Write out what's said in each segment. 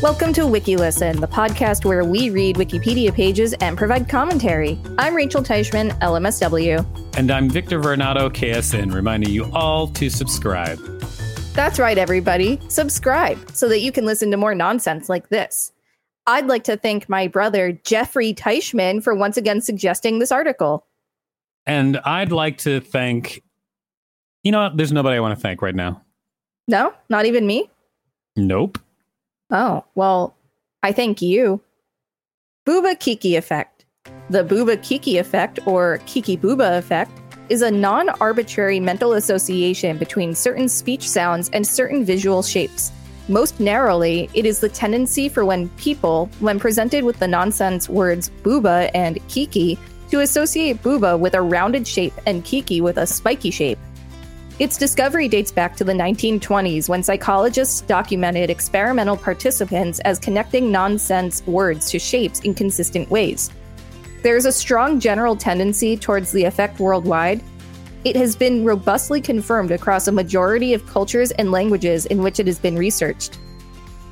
Welcome to WikiListen, the podcast where we read Wikipedia pages and provide commentary. I'm Rachel Teichman, LMSW. And I'm Victor Varnado, KSN, reminding you all to subscribe. That's right, everybody. Subscribe so that you can listen to more nonsense like this. I'd like to thank my brother, Jeffrey Teichman, for once again suggesting this article. And I'd like to thank, you know, there's nobody I want to thank right now. No, not even me? Nope. Oh, well, I thank you. Bouba Kiki effect. The Bouba Kiki effect, or Kiki Bouba effect, is a non arbitrary mental association between certain speech sounds and certain visual shapes. Most narrowly, it is the tendency for when people, when presented with the nonsense words bouba and kiki, to associate bouba with a rounded shape and kiki with a spiky shape. Its discovery dates back to the 1920s when psychologists documented experimental participants as connecting nonsense words to shapes in consistent ways. There is a strong general tendency towards the effect worldwide. It has been robustly confirmed across a majority of cultures and languages in which it has been researched.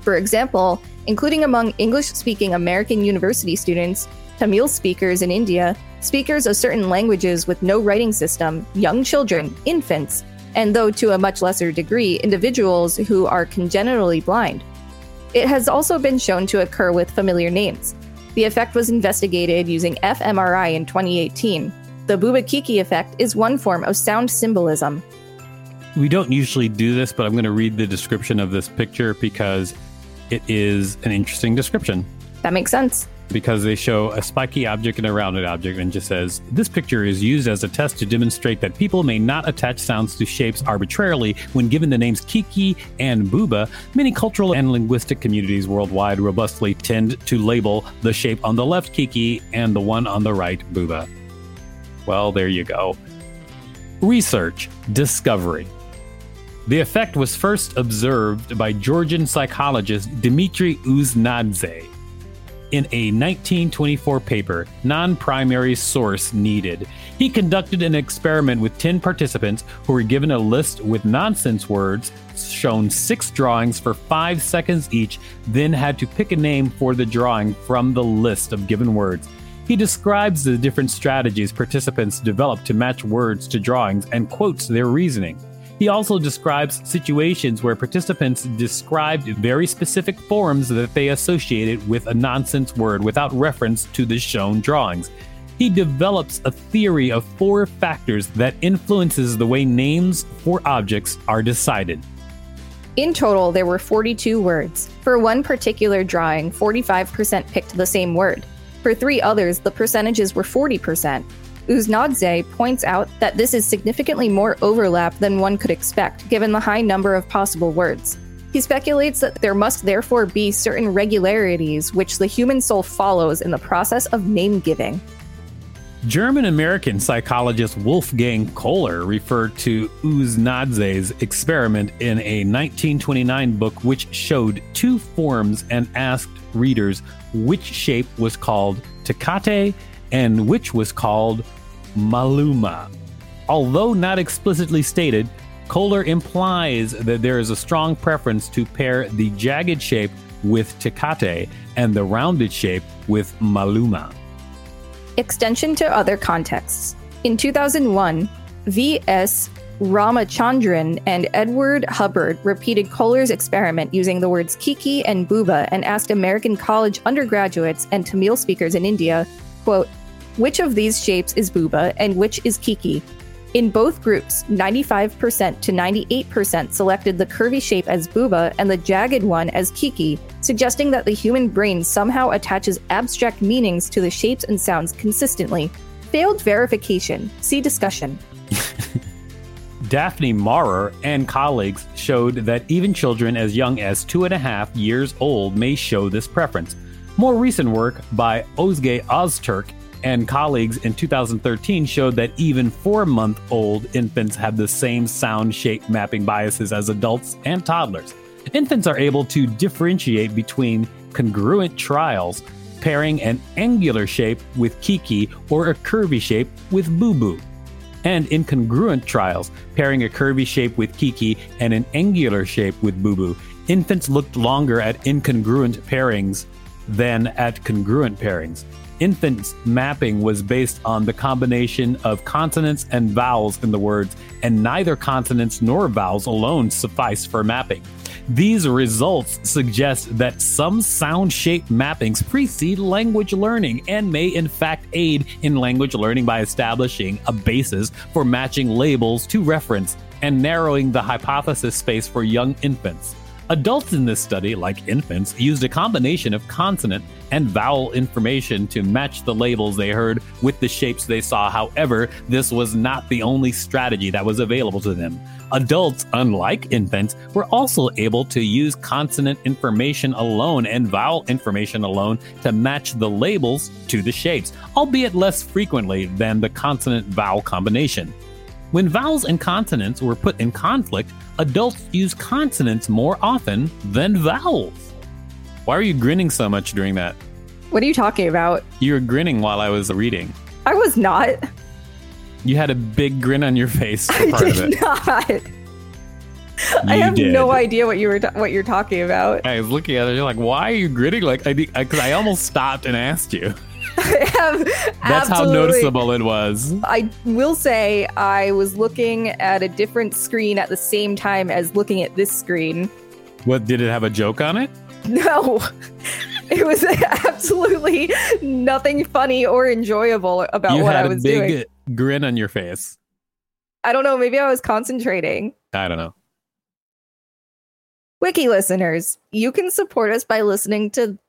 For example, including among English speaking American university students, Tamil speakers in India, speakers of certain languages with no writing system, young children, infants, and though to a much lesser degree, individuals who are congenitally blind. It has also been shown to occur with familiar names. The effect was investigated using fMRI in 2018. The Bubakiki effect is one form of sound symbolism. We don't usually do this, but I'm going to read the description of this picture because it is an interesting description. That makes sense because they show a spiky object and a rounded object and just says this picture is used as a test to demonstrate that people may not attach sounds to shapes arbitrarily when given the names kiki and bouba. Many cultural and linguistic communities worldwide robustly tend to label the shape on the left kiki and the one on the right bouba. Well there you go. Research discovery. The effect was first observed by Georgian psychologist Dmitry Uznadze in a 1924 paper, Non Primary Source Needed. He conducted an experiment with 10 participants who were given a list with nonsense words, shown six drawings for five seconds each, then had to pick a name for the drawing from the list of given words. He describes the different strategies participants developed to match words to drawings and quotes their reasoning. He also describes situations where participants described very specific forms that they associated with a nonsense word without reference to the shown drawings. he develops a theory of four factors that influences the way names for objects are decided. In total, there were 42 words. For one particular drawing, 45% picked the same word. For three others, the percentages were 40%. Uznadze points out that this is significantly more overlap than one could expect, given the high number of possible words. He speculates that there must therefore be certain regularities which the human soul follows in the process of name giving. German American psychologist Wolfgang Kohler referred to Uznadze's experiment in a 1929 book which showed two forms and asked readers which shape was called Takete and which was called Maluma. Although not explicitly stated, Kohler implies that there is a strong preference to pair the jagged shape with Takete and the rounded shape with Maluma. Extension to other contexts. In 2001, V.S. Ramachandran and Edward Hubbard repeated Kohler's experiment using the words Kiki and Bouba and asked American college undergraduates and Tamil speakers in India, quote, which of these shapes is Bouba and which is Kiki? In both groups, 95% to 98% selected the curvy shape as Bouba and the jagged one as Kiki, suggesting that the human brain somehow attaches abstract meanings to the shapes and sounds consistently. Failed verification. See discussion. Daphne Maurer and colleagues showed that even children as young as two and a half years old may show this preference. More recent work by Ozge Ozturk and colleagues in 2013 showed that even four month old infants have the same sound shape mapping biases as adults and toddlers. Infants are able to differentiate between congruent trials, pairing an angular shape with Kiki or a curvy shape with Boo Boo. And incongruent trials, pairing a curvy shape with Kiki and an angular shape with Boo Boo. Infants looked longer at incongruent pairings than at congruent pairings infant's mapping was based on the combination of consonants and vowels in the words, and neither consonants nor vowels alone suffice for mapping. These results suggest that some sound shape mappings precede language learning and may, in fact, aid in language learning by establishing a basis for matching labels to reference and narrowing the hypothesis space for young infants. Adults in this study, like infants, used a combination of consonant and vowel information to match the labels they heard with the shapes they saw. However, this was not the only strategy that was available to them. Adults, unlike infants, were also able to use consonant information alone and vowel information alone to match the labels to the shapes, albeit less frequently than the consonant vowel combination. When vowels and consonants were put in conflict, adults use consonants more often than vowels. Why are you grinning so much during that? What are you talking about? You were grinning while I was reading. I was not. You had a big grin on your face for part I did not. You I have did. no idea what you were ta- what you're talking about. I was looking at it. You're like, why are you grinning? Like, I because I, almost stopped and asked you. That's how noticeable it was. I will say I was looking at a different screen at the same time as looking at this screen. What did it have a joke on it? No, it was absolutely nothing funny or enjoyable about you what I was a big doing. grin on your face. I don't know. Maybe I was concentrating. I don't know. Wiki listeners, you can support us by listening to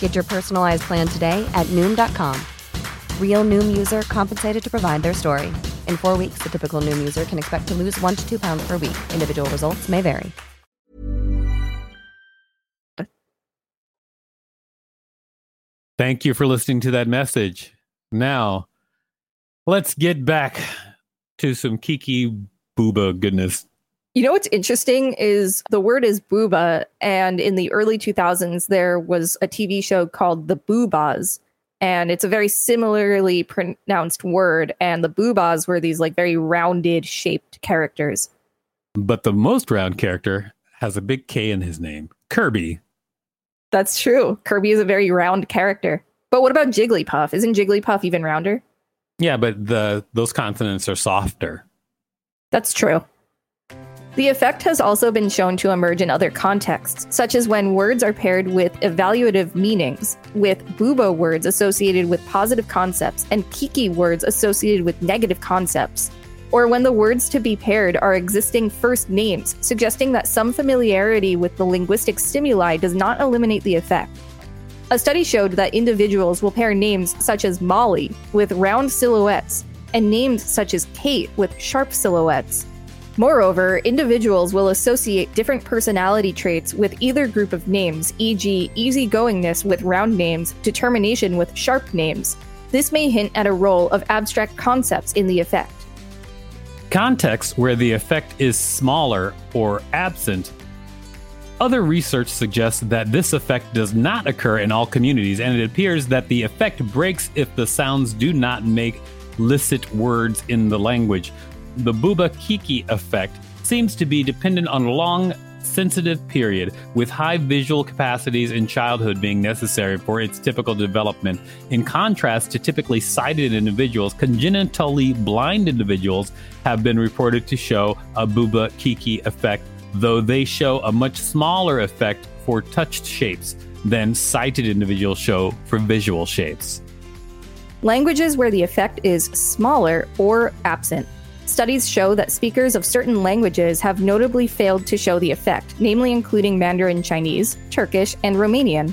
Get your personalized plan today at Noom.com. Real Noom user compensated to provide their story. In four weeks, the typical Noom user can expect to lose one to two pounds per week. Individual results may vary. Thank you for listening to that message. Now, let's get back to some Kiki Bouba goodness. You know what's interesting is the word is bouba, and in the early 2000s, there was a TV show called The Boobas, and it's a very similarly pronounced word. And the Boobas were these like very rounded shaped characters. But the most round character has a big K in his name Kirby. That's true. Kirby is a very round character. But what about Jigglypuff? Isn't Jigglypuff even rounder? Yeah, but the those consonants are softer. That's true. The effect has also been shown to emerge in other contexts, such as when words are paired with evaluative meanings, with bouba words associated with positive concepts and kiki words associated with negative concepts, or when the words to be paired are existing first names, suggesting that some familiarity with the linguistic stimuli does not eliminate the effect. A study showed that individuals will pair names such as Molly with round silhouettes and names such as Kate with sharp silhouettes. Moreover, individuals will associate different personality traits with either group of names, e.g., easygoingness with round names, determination with sharp names. This may hint at a role of abstract concepts in the effect. Contexts where the effect is smaller or absent. Other research suggests that this effect does not occur in all communities, and it appears that the effect breaks if the sounds do not make licit words in the language, the Bouba Kiki effect seems to be dependent on a long, sensitive period, with high visual capacities in childhood being necessary for its typical development. In contrast to typically sighted individuals, congenitally blind individuals have been reported to show a Bouba Kiki effect, though they show a much smaller effect for touched shapes than sighted individuals show for visual shapes. Languages where the effect is smaller or absent Studies show that speakers of certain languages have notably failed to show the effect, namely including Mandarin Chinese, Turkish, and Romanian.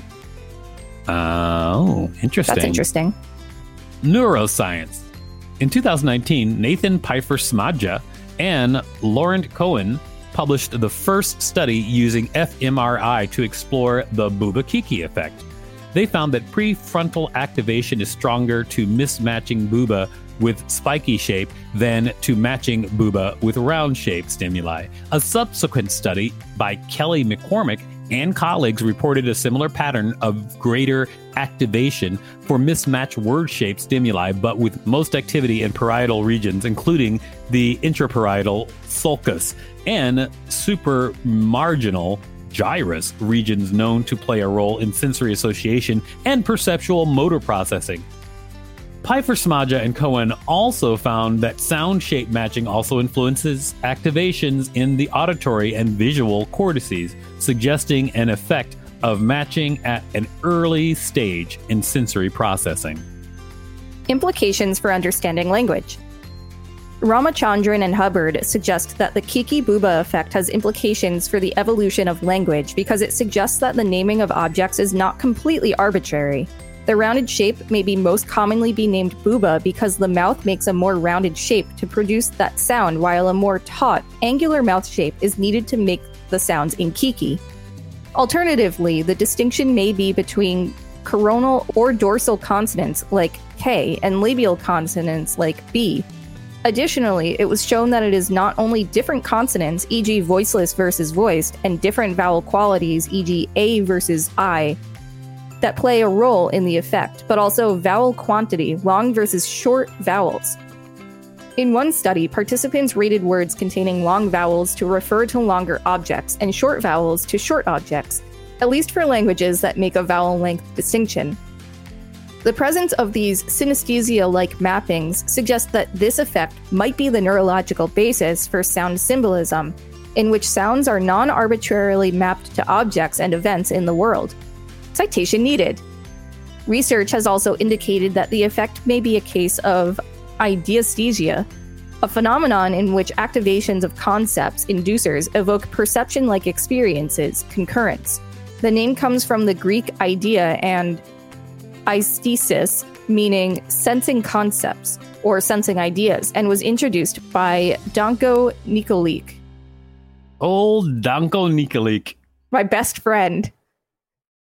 Oh, interesting. That's interesting. Neuroscience. In 2019, Nathan Peiffer Smadja and Laurent Cohen published the first study using fMRI to explore the Bouba-Kiki effect. They found that prefrontal activation is stronger to mismatching Bouba with spiky shape than to matching bouba with round shape stimuli. A subsequent study by Kelly McCormick and colleagues reported a similar pattern of greater activation for mismatched word shape stimuli, but with most activity in parietal regions, including the intraparietal sulcus and supramarginal gyrus regions known to play a role in sensory association and perceptual motor processing. Peiffer Smadja and Cohen also found that sound shape matching also influences activations in the auditory and visual cortices, suggesting an effect of matching at an early stage in sensory processing. Implications for understanding language. Ramachandran and Hubbard suggest that the Kiki Bouba effect has implications for the evolution of language because it suggests that the naming of objects is not completely arbitrary. The rounded shape may be most commonly be named bouba because the mouth makes a more rounded shape to produce that sound, while a more taut, angular mouth shape is needed to make the sounds in kiki. Alternatively, the distinction may be between coronal or dorsal consonants like K and labial consonants like B. Additionally, it was shown that it is not only different consonants, e.g., voiceless versus voiced, and different vowel qualities, e.g., A versus I, that play a role in the effect, but also vowel quantity, long versus short vowels. In one study, participants rated words containing long vowels to refer to longer objects and short vowels to short objects, at least for languages that make a vowel length distinction. The presence of these synesthesia like mappings suggests that this effect might be the neurological basis for sound symbolism, in which sounds are non arbitrarily mapped to objects and events in the world. Citation needed. Research has also indicated that the effect may be a case of ideasthesia, a phenomenon in which activations of concepts, inducers, evoke perception like experiences, concurrents. The name comes from the Greek idea and aesthesis, meaning sensing concepts or sensing ideas, and was introduced by Danko Nikolic, Old Danko Nikolic. my best friend.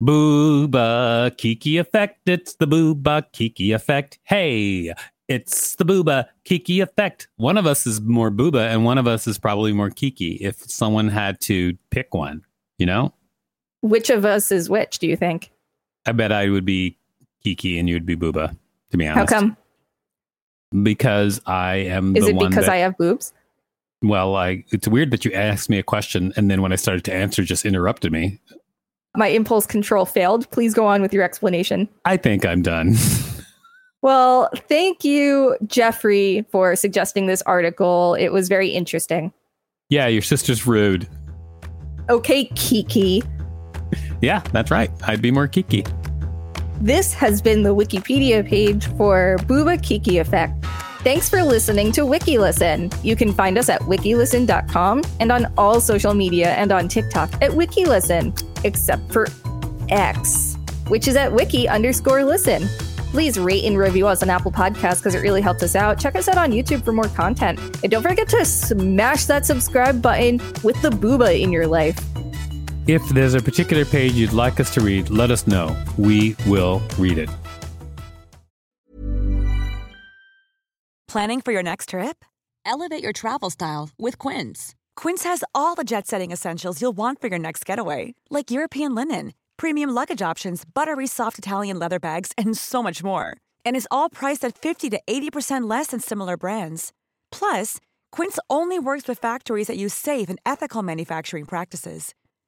Bouba Kiki effect. It's the Bouba Kiki effect. Hey, it's the Bouba Kiki effect. One of us is more Bouba and one of us is probably more Kiki if someone had to pick one, you know? Which of us is which, do you think? I bet I would be Kiki and you'd be Bouba, to be honest. How come? Because I am Is it because that, I have boobs? well, I it's weird that you asked me a question and then when I started to answer just interrupted me. My impulse control failed. Please go on with your explanation. I think I'm done. Well, thank you, Jeffrey, for suggesting this article. It was very interesting. yeah, your sister's rude. Okay, Kiki. Yeah, that's right. I'd be more Kiki. This has been the Wikipedia page for Bouba Kiki Effect. Thanks for listening to WikiListen. You can find us at wikilisten.com and on all social media and on TikTok at WikiListen, except for X, which is at wiki underscore listen. Please rate and review us on Apple Podcasts because it really helps us out. Check us out on YouTube for more content. And don't forget to smash that subscribe button with the bouba in your life. If there's a particular page you'd like us to read, let us know. We will read it. Planning for your next trip? Elevate your travel style with Quince. Quince has all the jet setting essentials you'll want for your next getaway, like European linen, premium luggage options, buttery soft Italian leather bags, and so much more. And is all priced at 50 to 80% less than similar brands. Plus, Quince only works with factories that use safe and ethical manufacturing practices.